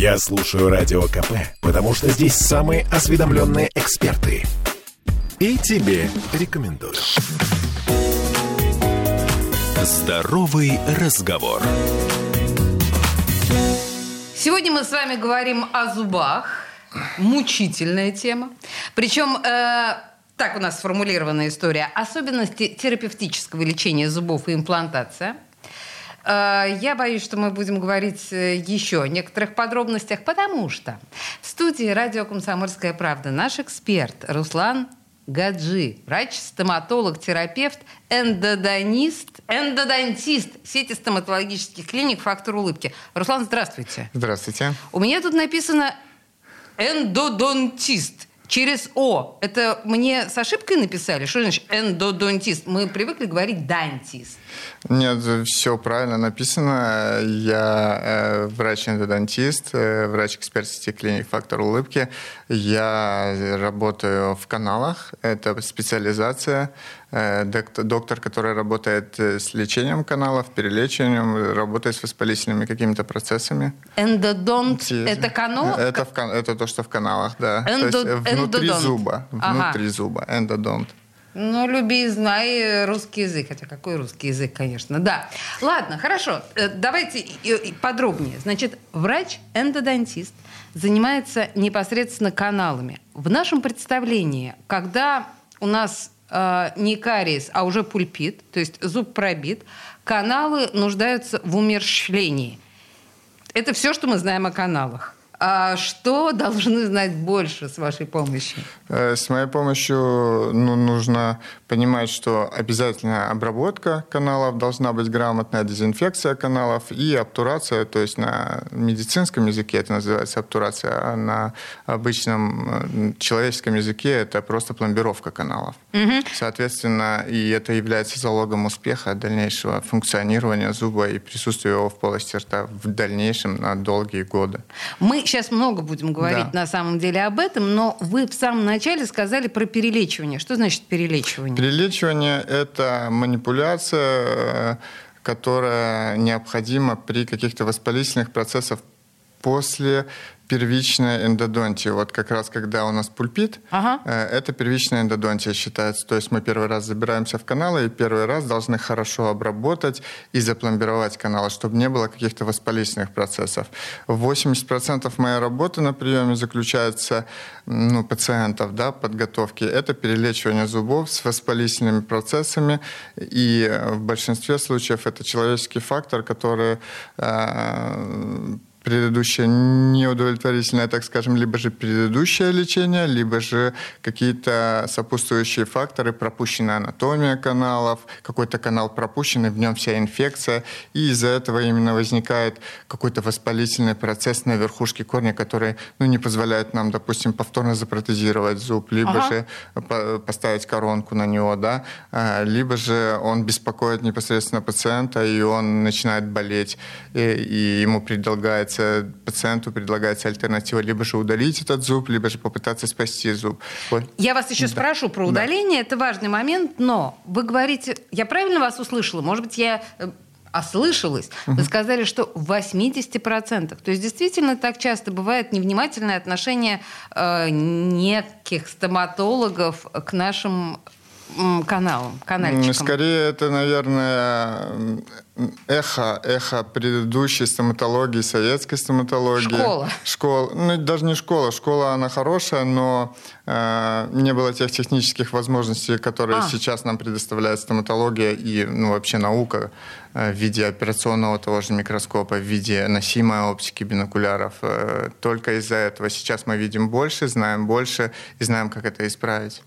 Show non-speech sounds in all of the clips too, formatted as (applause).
Я слушаю Радио КП, потому что здесь самые осведомленные эксперты. И тебе рекомендую. Здоровый разговор. Сегодня мы с вами говорим о зубах. Мучительная тема. Причем э, так у нас сформулирована история. Особенности терапевтического лечения зубов и имплантация. Э, я боюсь, что мы будем говорить э, еще о некоторых подробностях, потому что в студии радио «Комсомольская правда» наш эксперт Руслан Гаджи, врач, стоматолог, терапевт, эндодонист, эндодонтист сети стоматологических клиник «Фактор улыбки». Руслан, здравствуйте. Здравствуйте. У меня тут написано эндодонтист. Через О. Это мне с ошибкой написали? Что значит эндодонтист? Мы привыкли говорить дантист. Нет, все правильно написано. Я э, врач-эндодонтист, э, врач-эксперт сети клиник «Фактор улыбки». Я работаю в каналах. Это специализация. Э, доктор, который работает э, с лечением каналов, перелечением, работает с воспалительными какими-то процессами. Эндодонт – это канал? Это, в, это то, что в каналах, да. Эндо, то есть внутри эндодонт. зуба. Ага. Внутри зуба. Эндодонт. Ну, люби, знай русский язык. Хотя какой русский язык, конечно. Да. Ладно, хорошо. Э, Давайте и- и подробнее. Значит, врач-эндодонтист занимается непосредственно каналами. В нашем представлении, когда у нас э, не кариес, а уже пульпит, то есть зуб пробит, каналы нуждаются в умерщвлении. Это все, что мы знаем о каналах. А что должны знать больше с вашей помощью? Э, С моей помощью ну, нужно понимать, что обязательно обработка каналов должна быть грамотная, дезинфекция каналов и обтурация, то есть на медицинском языке это называется обтурация, а на обычном э, человеческом языке это просто пломбировка каналов. Соответственно, и это является залогом успеха дальнейшего функционирования зуба и присутствия его в полости рта в дальнейшем на долгие годы. Мы сейчас много будем говорить Да. на самом деле об этом, но вы в самом начале сказали про перелечивание. Что значит перелечивание? Перелечивание – это манипуляция, э, которая необходима при каких-то воспалительных процессах после первичной эндодонтии. Вот как раз когда у нас пульпит, Ага. э, это первичная эндодонтия считается. То есть мы первый раз забираемся в каналы и первый раз должны хорошо обработать и запломбировать каналы, чтобы не было каких-то воспалительных процессов. 80% моей работы на приеме заключается ну, пациентов, да, подготовки. Это перелечивание зубов с воспалительными процессами. И в большинстве случаев это человеческий фактор, который э, предыдущее неудовлетворительное, так скажем, либо же предыдущее лечение, либо же какие-то сопутствующие факторы, пропущенная анатомия каналов, какой-то канал пропущенный, в нем вся инфекция, и из-за этого именно возникает какой-то воспалительный процесс на верхушке корня, который ну, не позволяет нам, допустим, повторно запротезировать зуб, либо Ага. же по- поставить коронку на него, да, а, либо же он беспокоит непосредственно пациента, и он начинает болеть, и, и ему предлагается, пациенту предлагается альтернатива, либо же удалить этот зуб, либо же попытаться спасти зуб. Вот. Я вас еще спрошу про удаление, это важный момент, но вы говорите, я правильно вас услышала? Может быть, я э, ослышалась. Вы сказали, что в 80%. То есть действительно так часто бывает невнимательное отношение э, неких стоматологов к нашим каналам, канальчикам. Скорее, это, наверное, эхо, эхо предыдущей стоматологии, советской стоматологии. Школа. Школа. Ну, даже не школа. Школа, она хорошая, но э, не было тех технических возможностей, которые А. сейчас нам предоставляет стоматология и ну, вообще наука э, в виде операционного того же микроскопа, в виде носимой оптики бинокуляров. Э, Только из-за этого сейчас мы видим больше, знаем больше и знаем, как это исправить.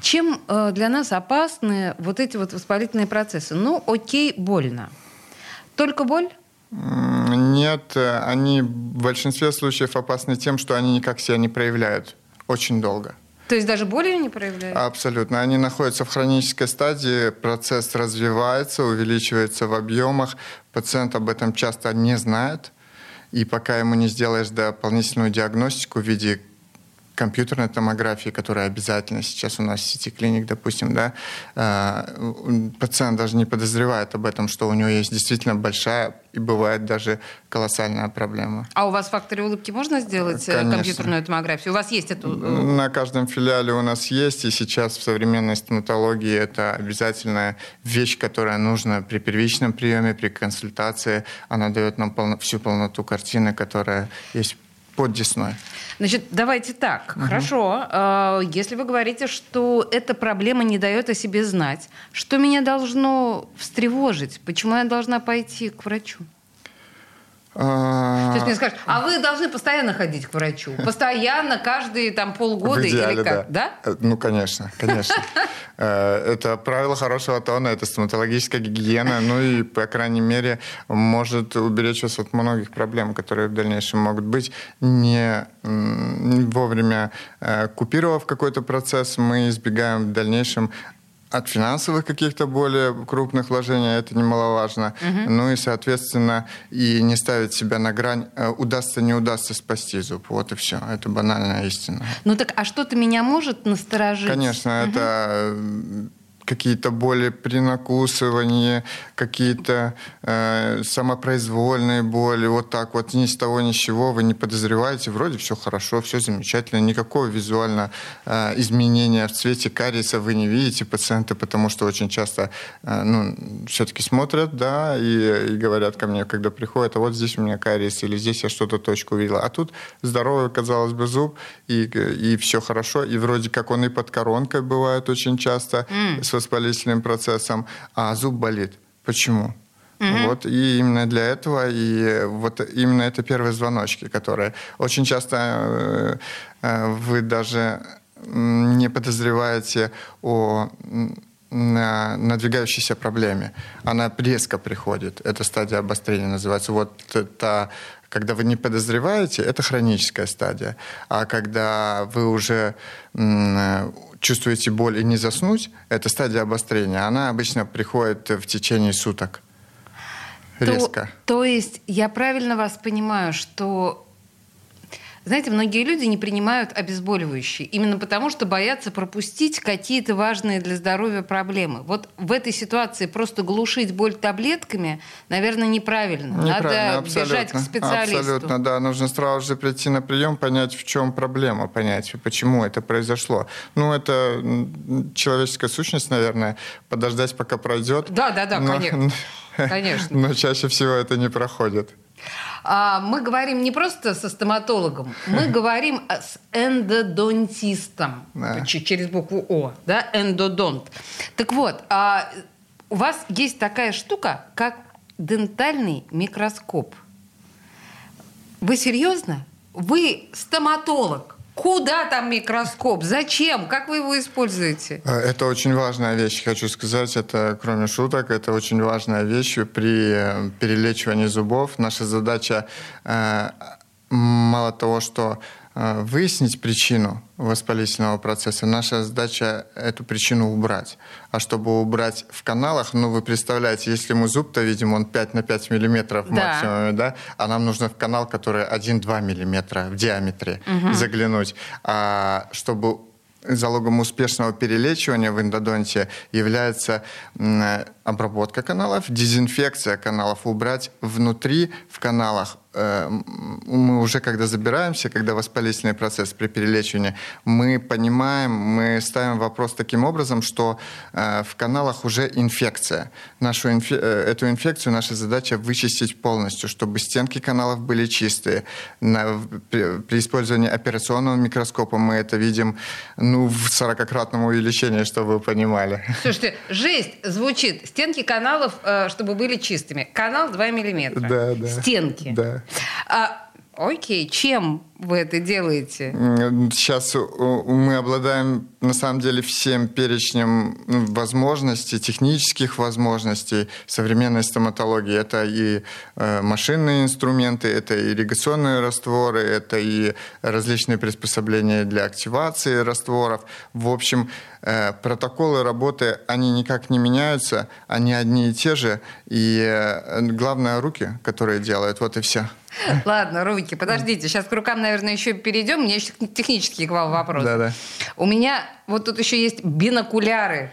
Чем э, для нас опасны вот эти вот воспалительные процессы? Ну, окей, больно. Только боль? Нет, э, они в большинстве случаев опасны тем, что они никак себя не проявляют очень долго. То есть даже болью не проявляют? Абсолютно. Они находятся в хронической стадии, процесс развивается, увеличивается в объемах. Пациент об этом часто не знает. И пока ему не сделаешь дополнительную диагностику в виде компьютерной томографии, которая обязательно сейчас у нас в сети клиник, допустим, да, э, пациент даже не подозревает об этом, что у него есть действительно большая и бывает даже колоссальная проблема. А у вас в факторе улыбки можно сделать э, Конечно. компьютерную томографию? У вас есть эту... На каждом филиале у нас есть, и сейчас в современной стоматологии это обязательная вещь, которая нужна при первичном приеме, при консультации. Она дает нам полно, всю полноту картины, которая есть под десной. Значит, давайте так. Угу. Хорошо. Э, если вы говорите, что эта проблема не дает о себе знать, что меня должно встревожить? Почему я должна пойти к врачу? То есть мне скажут, а вы должны постоянно ходить к врачу? Постоянно, каждые там полгода идеале, или как? Да. да? Ну, конечно, конечно. (laughs) Э, это правило хорошего тона, это стоматологическая гигиена, ну и, по крайней мере, может уберечь вас от многих проблем, которые в дальнейшем могут быть. Не вовремя э, купировав какой-то процесс, мы избегаем в дальнейшем от финансовых каких-то более крупных вложений, это немаловажно. Угу. Ну и, соответственно, и не ставить себя на грань, э, удастся, не удастся спасти зуб. Вот и все. Это банальная истина. Ну так, а что-то меня может насторожить? Конечно, угу. это какие-то боли при накусывании, какие-то э, самопроизвольные боли, вот так вот ни с того ни с чего вы не подозреваете, вроде все хорошо, все замечательно, никакого визуально э, изменения в цвете кариеса вы не видите пациенты, потому что очень часто э, ну, все-таки смотрят, да, и, и говорят ко мне, когда приходят, а вот здесь у меня кариес, или здесь я что-то точку увидела, а тут здоровый, казалось бы, зуб, и, и все хорошо, и вроде как он и под коронкой бывает очень часто, mm. С воспалительным процессом, а зуб болит. Почему? Mm-hmm. Вот, и именно для этого, и вот именно это первые звоночки, которые очень часто э, э, вы даже не подозреваете о на надвигающейся проблеме. Она резко приходит. Это стадия обострения называется. Вот та, когда вы не подозреваете, это хроническая стадия. А когда вы уже чувствуете боль и не заснуть, это стадия обострения. Она обычно приходит в течение суток. Резко. То, то есть я правильно вас понимаю, что знаете, многие люди не принимают обезболивающие именно потому, что боятся пропустить какие-то важные для здоровья проблемы. Вот в этой ситуации просто глушить боль таблетками, наверное, неправильно. неправильно Надо бежать к специалисту. Абсолютно, да. Нужно сразу же прийти на прием, понять, в чем проблема, понять, почему это произошло. Ну, это человеческая сущность, наверное, подождать, пока пройдет. Да, да, да, но, конечно. (laughs) Конечно. Но чаще всего это не проходит. А, мы говорим не просто со стоматологом, мы (laughs) говорим с эндодонтистом да. через букву О, да, эндодонт. Так вот, а, у вас есть такая штука, как дентальный микроскоп. Вы серьезно? Вы стоматолог. Куда там микроскоп? Зачем? Как вы его используете? Э, это очень важная вещь, хочу сказать. Это, кроме шуток, это очень важная вещь при э, перелечивании зубов. Наша задача э, мало того, что выяснить причину воспалительного процесса. Наша задача эту причину убрать. А чтобы убрать в каналах, ну, вы представляете, если мы зуб-то видим, он 5 на 5 миллиметров да. максимум, да? А нам нужно в канал, который 1-2 миллиметра в диаметре угу. заглянуть. А чтобы залогом успешного перелечивания в эндодонте является обработка каналов, дезинфекция каналов, убрать внутри в каналах Э, мы уже когда забираемся, когда воспалительный процесс при перелечивании, мы понимаем, мы ставим вопрос таким образом, что э, в каналах уже инфекция. Нашу инфе э, эту инфекцию наша задача вычистить полностью, чтобы стенки каналов были чистые. На, при, при использовании операционного микроскопа мы это видим ну, в 40-кратном увеличении, чтобы вы понимали. Слушайте, жесть звучит. Стенки каналов, чтобы были чистыми. Канал 2 миллиметра. Да, да. Стенки. Да. А, окей, чем вы это делаете? Сейчас мы обладаем, на самом деле, всем перечнем возможностей, технических возможностей современной стоматологии. Это и э, машинные инструменты, это ирригационные растворы, это и различные приспособления для активации растворов. В общем, э, протоколы работы, они никак не меняются, они одни и те же. И э, главное, руки, которые делают, вот и все. (laughs) Ладно, руки, подождите. Сейчас к рукам, наверное, еще перейдем. Мне еще технический к вам вопрос. Да-да. У меня вот тут еще есть бинокуляры.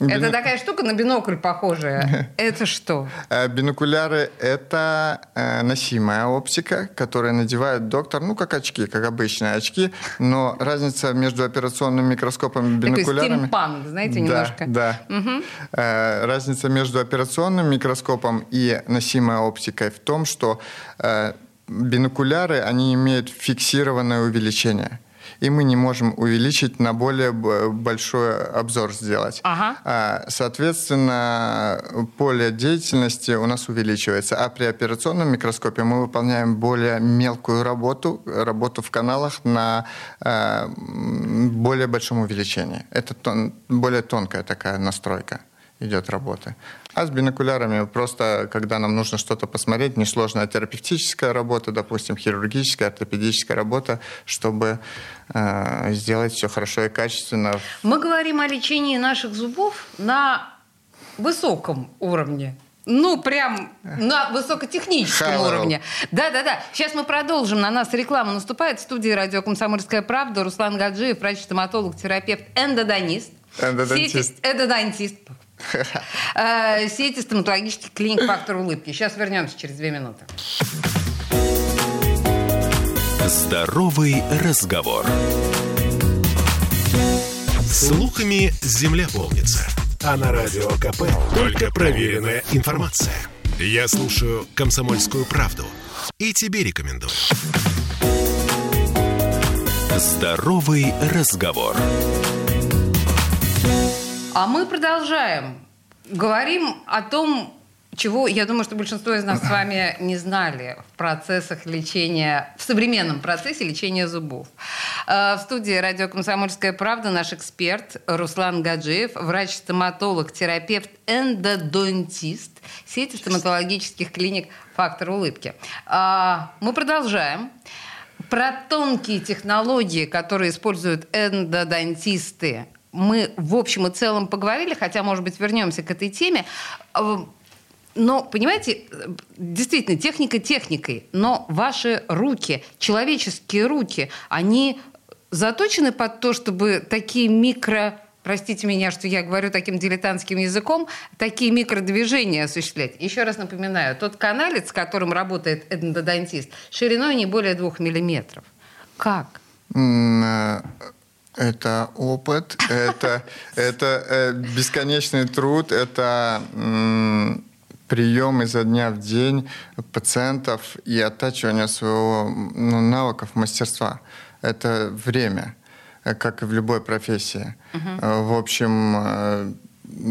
Бино- Это такая штука на бинокль похожая. (laughs) Это что? Э, Бинокуляры – это э, носимая оптика, которую надевает доктор, ну, как очки, как обычные очки, но разница между операционным микроскопом и Такой бинокулярами... стимпанк, знаете, Да, немножко. Да, Э, Разница между операционным микроскопом и носимой оптикой в том, что бинокуляры, они имеют фиксированное увеличение. И мы не можем увеличить на более большой обзор сделать. Ага. А, Соответственно, поле деятельности у нас увеличивается. А при операционном микроскопе мы выполняем более мелкую работу, работу в каналах на м, более большом увеличении. Это тон- более тонкая такая настройка идет работы. А с бинокулярами просто, когда нам нужно что-то посмотреть, несложная терапевтическая работа, допустим, хирургическая, ортопедическая работа, чтобы э, сделать все хорошо и качественно. Мы говорим о лечении наших зубов на высоком уровне. Ну, прям на высокотехническом level. уровне. Да-да-да. Сейчас мы продолжим. На нас реклама наступает. В студии радио «Комсомольская правда» Руслан Гаджиев, врач-стоматолог, терапевт, эндодонист. Эндодонтист. Эндодонтист. (laughs) Э, Сети стоматологических клиник «Фактор улыбки». Сейчас вернемся через две минуты. Здоровый разговор. Слухами земля полнится. А на радио КП только проверенная информация. Я слушаю «Комсомольскую правду» и тебе рекомендую. Здоровый разговор. А мы продолжаем. Говорим о том, чего, я думаю, что большинство из нас с вами не знали в процессах лечения, в современном процессе лечения зубов. Э, В студии радио «Комсомольская правда» наш эксперт Руслан Гаджиев, врач-стоматолог, терапевт, эндодонтист сети стоматологических клиник «Фактор улыбки». А, Мы продолжаем. Про тонкие технологии, которые используют эндодонтисты, мы в общем и целом поговорили, хотя, может быть, вернемся к этой теме. Э, Но, понимаете, э, действительно, техника техникой, но ваши руки, человеческие руки, они заточены под то, чтобы такие микро простите меня, что я говорю таким дилетантским языком, такие микродвижения осуществлять. Еще раз напоминаю, тот каналец, с которым работает эндодонтист, шириной не более двух миллиметров. Как? Это опыт, это, это э, бесконечный труд, это прием изо дня в день пациентов и оттачивание своего ну, навыков, мастерства. Это время, э, как и в любой профессии. Э, В общем,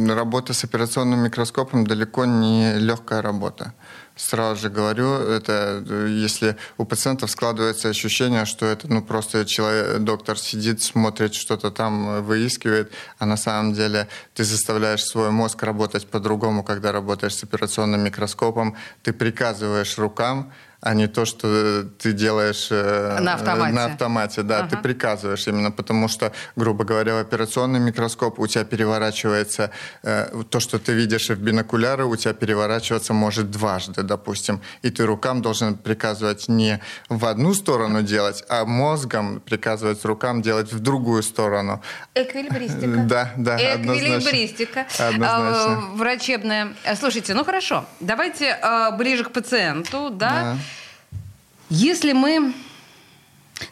работа с операционным микроскопом далеко не легкая работа. Сразу же говорю, это если у пациентов складывается ощущение, что это ну просто человек, доктор сидит, смотрит что-то там, выискивает, а на самом деле ты заставляешь свой мозг работать по-другому, когда работаешь с операционным микроскопом, ты приказываешь рукам, а не то, что ты делаешь э, На автомате. на автомате, да, Ага. ты приказываешь именно потому, что, грубо говоря, в операционный микроскоп у тебя переворачивается э, то, что ты видишь в бинокуляры, у тебя переворачиваться может дважды, допустим, и ты рукам должен приказывать не в одну сторону делать, а мозгом приказывать рукам делать в другую сторону. Эквилибристика. Да, да. Эквилибристика. Однозначно. А, врачебная. Слушайте, ну хорошо. Давайте а, ближе к пациенту, да? Если мы...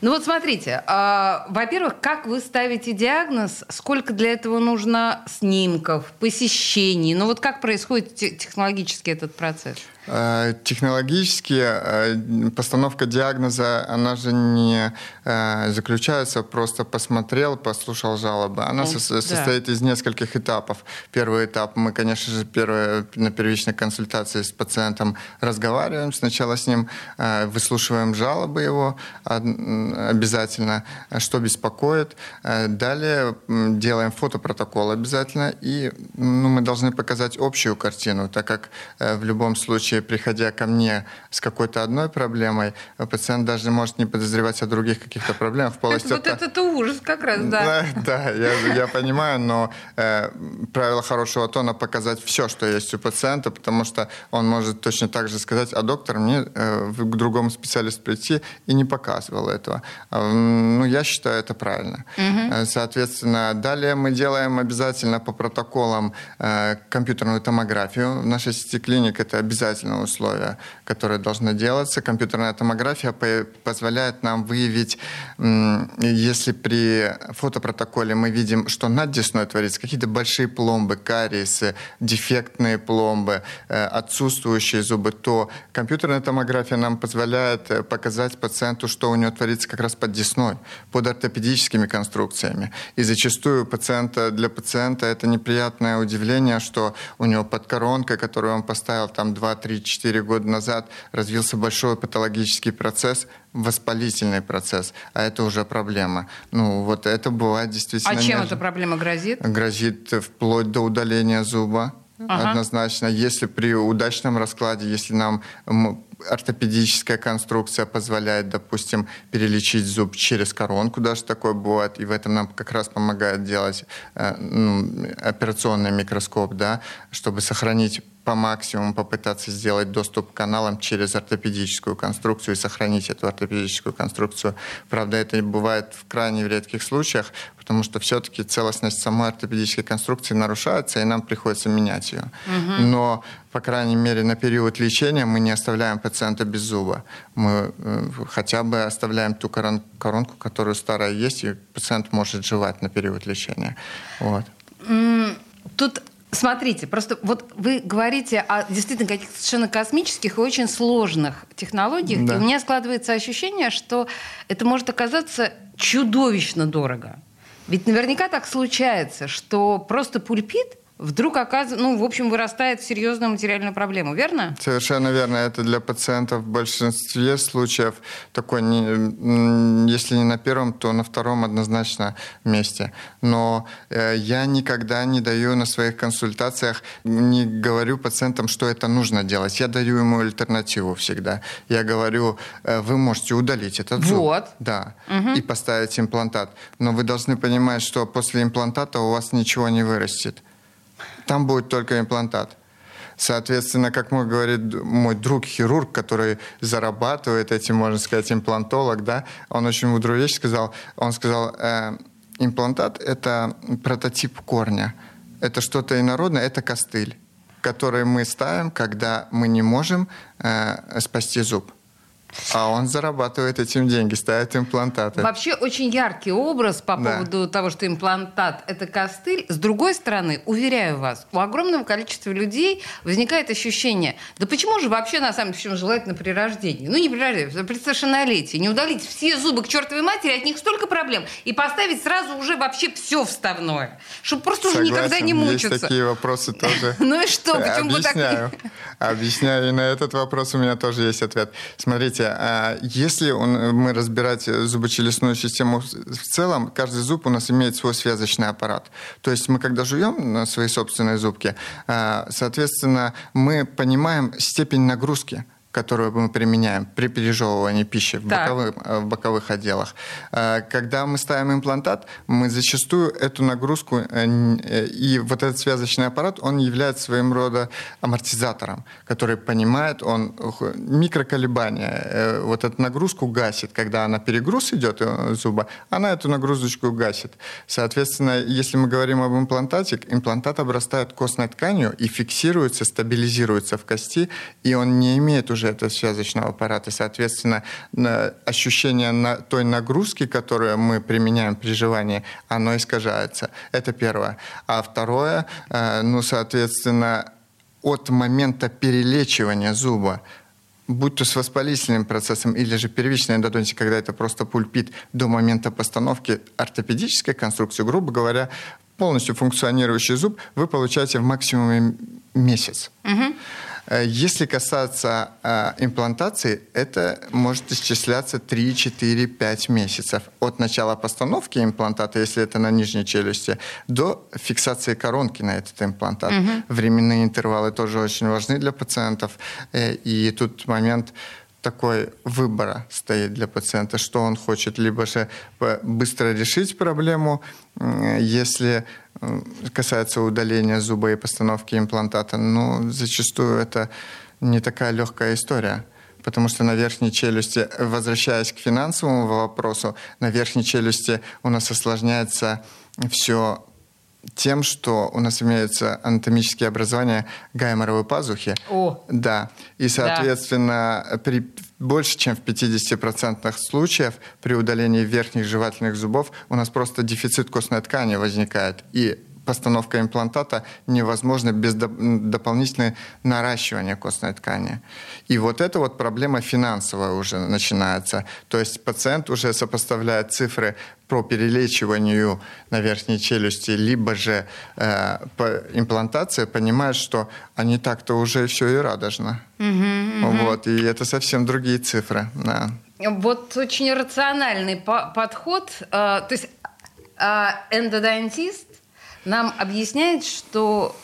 Ну вот смотрите, а, во-первых, как вы ставите диагноз, сколько для этого нужно снимков, посещений, ну вот как происходит те- технологически этот процесс? Э, Технологически э, постановка диагноза, она же не э, заключается просто посмотрел, послушал жалобы. Она да. состоит из нескольких этапов. Первый этап мы, конечно же, первое, на первичной консультации с пациентом разговариваем сначала с ним, выслушиваем жалобы его обязательно, что беспокоит. Далее делаем фотопротокол обязательно, и ну, мы должны показать общую картину, так как в любом случае случае, приходя ко мне с какой-то одной проблемой, пациент даже может не подозревать о других каких-то проблемах в полости Вот это ужас как раз, да. Да, я, я понимаю, но э, правило хорошего тона показать все, что есть у пациента, потому что он может точно так же сказать, а доктор мне э, к другому специалисту прийти и не показывал этого. Э, ну, я считаю, это правильно. Угу. Соответственно, далее мы делаем обязательно по протоколам э, компьютерную томографию. В нашей сети клиник это обязательное условие, которое должно делаться. Компьютерная томография позволяет нам выявить, если при фотопротоколе мы видим, что над десной творится, какие-то большие пломбы, кариесы, дефектные пломбы, э, отсутствующие зубы, то компьютерная томография нам позволяет э, показать пациенту, что у него творится как раз под десной, под ортопедическими конструкциями. И зачастую пациента, для пациента это неприятное удивление, что у него под коронкой, которую он поставил там 2, 3, 4 года назад, развился большой патологический процесс, воспалительный процесс, а это уже проблема. Ну, вот это бывает действительно... А чем эта проблема грозит? Грозит вплоть до удаления зуба. Ага. Однозначно. Если при удачном раскладе, если нам ортопедическая конструкция позволяет, допустим, перелечить зуб через коронку, даже такое бывает, и в этом нам как раз помогает делать э, ну, операционный микроскоп, да, чтобы сохранить по максимуму попытаться сделать доступ к каналам через ортопедическую конструкцию и сохранить эту ортопедическую конструкцию. Правда, это бывает в крайне редких случаях, потому что все-таки целостность самой ортопедической конструкции нарушается, и нам приходится менять ее. Угу. Но, по крайней мере, на период лечения мы не оставляем пациента без зуба. Мы э, хотя бы оставляем ту корон коронку, которая старая есть, и пациент может жевать на период лечения. Вот. Тут Смотрите, просто вот вы говорите о действительно каких-то совершенно космических и очень сложных технологиях, да. и у меня складывается ощущение, что это может оказаться чудовищно дорого. Ведь наверняка так случается, что просто пульпит вдруг оказывается, ну, в общем, вырастает в серьезную материальную проблему, верно? Совершенно верно. Это для пациентов в большинстве случаев такой, не, если не на первом, то на втором однозначно месте. Но э, я никогда не даю на своих консультациях, не говорю пациентам, что это нужно делать. Я даю ему альтернативу всегда. Я говорю, э, вы можете удалить этот зуб. Вот. Да. Угу. И поставить имплантат. Но вы должны понимать, что после имплантата у вас ничего не вырастет там будет только имплантат. Соответственно, как мой говорит мой друг-хирург, который зарабатывает этим, можно сказать, имплантолог, да, он очень мудрую вещь сказал. Он сказал, э, имплантат – это прототип корня. Это что-то инородное, это костыль, который мы ставим, когда мы не можем э, спасти зуб. А он зарабатывает этим деньги, ставит имплантаты. Вообще очень яркий образ по да. поводу того, что имплантат – это костыль. С другой стороны, уверяю вас, у огромного количества людей возникает ощущение, да почему же вообще, на самом деле, желательно при рождении? Ну, не при рождении, а при совершеннолетии. Не удалить все зубы к чертовой матери, от них столько проблем. И поставить сразу уже вообще все вставное. Чтобы просто Согласен, уже никогда не мучиться. есть такие вопросы тоже. (laughs) Ну и что? Почему так? Объясняю. И на этот вопрос у меня тоже есть ответ. Смотрите, а если он, мы разбирать зубочелюстную систему в целом, каждый зуб у нас имеет свой связочный аппарат. То есть мы, когда жуем на свои собственные зубки, а, соответственно, мы понимаем степень нагрузки которую мы применяем при пережевывании пищи в боковых, э, в боковых отделах. Э, когда мы ставим имплантат, мы зачастую эту нагрузку э, и вот этот связочный аппарат, он является своим рода амортизатором, который понимает, он микроколебания, вот эту нагрузку гасит. Когда она перегруз идет зуба, она эту нагрузочку гасит. Соответственно, если мы говорим об имплантате, имплантат обрастает костной тканью и фиксируется, стабилизируется в кости, и он не имеет уже этого связочного аппарата. Соответственно, ощущение на той нагрузки, которую мы применяем при жевании, оно искажается. Это первое. А второе, э, ну, соответственно, от момента перелечивания зуба будь то с воспалительным процессом или же первичной эндодонтии, когда это просто пульпит, до момента постановки ортопедической конструкции, грубо говоря, полностью функционирующий зуб вы получаете в максимуме месяц. Угу. Э, если касаться э, имплантации, это может исчисляться 3, 4, 5 месяцев. От начала постановки имплантата, если это на нижней челюсти, до фиксации коронки на этот имплантат. Угу. Временные интервалы тоже очень важны для пациентов. Э, и тут момент такой выбора стоит для пациента, что он хочет, либо же быстро решить проблему, если касается удаления зуба и постановки имплантата, ну, зачастую это не такая легкая история. Потому что на верхней челюсти, возвращаясь к финансовому вопросу, на верхней челюсти у нас осложняется все тем, что у нас имеются анатомические образования гайморовой пазухи. О. Да. И, соответственно, да. при больше чем в 50% случаев при удалении верхних жевательных зубов у нас просто дефицит костной ткани возникает. И постановка имплантата невозможна без дополнительного наращивания костной ткани. И вот эта вот проблема финансовая уже начинается. То есть пациент уже сопоставляет цифры по перелечиванию на верхней челюсти, либо же э, по имплантации, понимает, что они так-то уже все и радужно. Угу, угу. Вот, и это совсем другие цифры. Да. Вот очень рациональный по подход. Э, то есть э, эндодонтист нам объясняет, что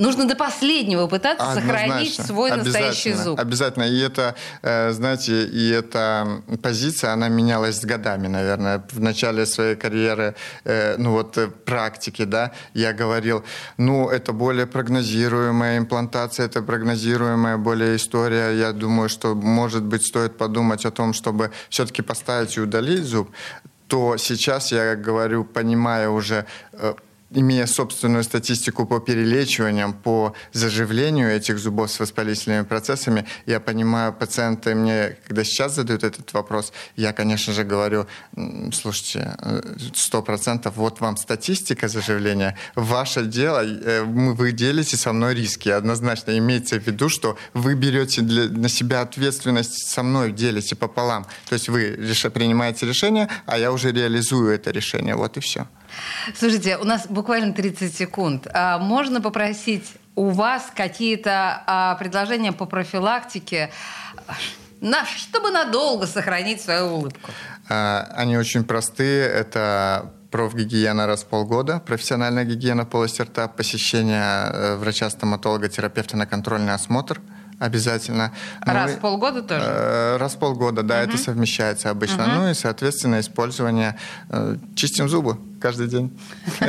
нужно до последнего пытаться сохранить свой настоящий зуб. Обязательно. И это, э, знаете, и эта позиция, она менялась с годами, наверное. В начале своей карьеры, э, ну вот э, практики, да, я говорил, ну это более прогнозируемая имплантация, это прогнозируемая более история. Я думаю, что, может быть, стоит подумать о том, чтобы все-таки поставить и удалить зуб то сейчас я говорю, понимая уже имея собственную статистику по перелечиваниям, по заживлению этих зубов с воспалительными процессами, я понимаю, пациенты мне, когда сейчас задают этот вопрос, я, конечно же, говорю, слушайте, сто процентов, вот вам статистика заживления, ваше дело, э, вы делите со мной риски, однозначно имейте в виду, что вы берете для, на себя ответственность со мной, делите пополам. То есть вы реш, принимаете решение, а я уже реализую это решение, вот и все. Слушайте, у нас буквально 30 секунд. А можно попросить у вас какие-то а, предложения по профилактике, на, чтобы надолго сохранить свою улыбку? А, они очень простые. Это профгигиена раз в полгода, профессиональная гигиена полости рта, посещение э, врача-стоматолога, терапевта на контрольный осмотр – обязательно. Раз ну, в полгода тоже? Э, раз в полгода, да, угу. это совмещается обычно. Угу. Ну и, соответственно, использование. Э, чистим зубы каждый день. (laughs)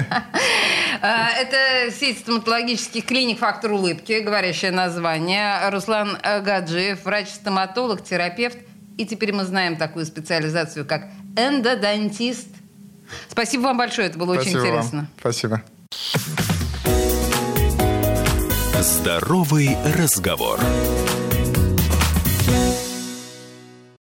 Э, это сеть стоматологических клиник «Фактор улыбки», говорящее название. Руслан Гаджиев, врач-стоматолог, терапевт. И теперь мы знаем такую специализацию, как эндодонтист. Спасибо вам большое, это было Спасибо очень интересно. Вам. Спасибо. Здоровый разговор.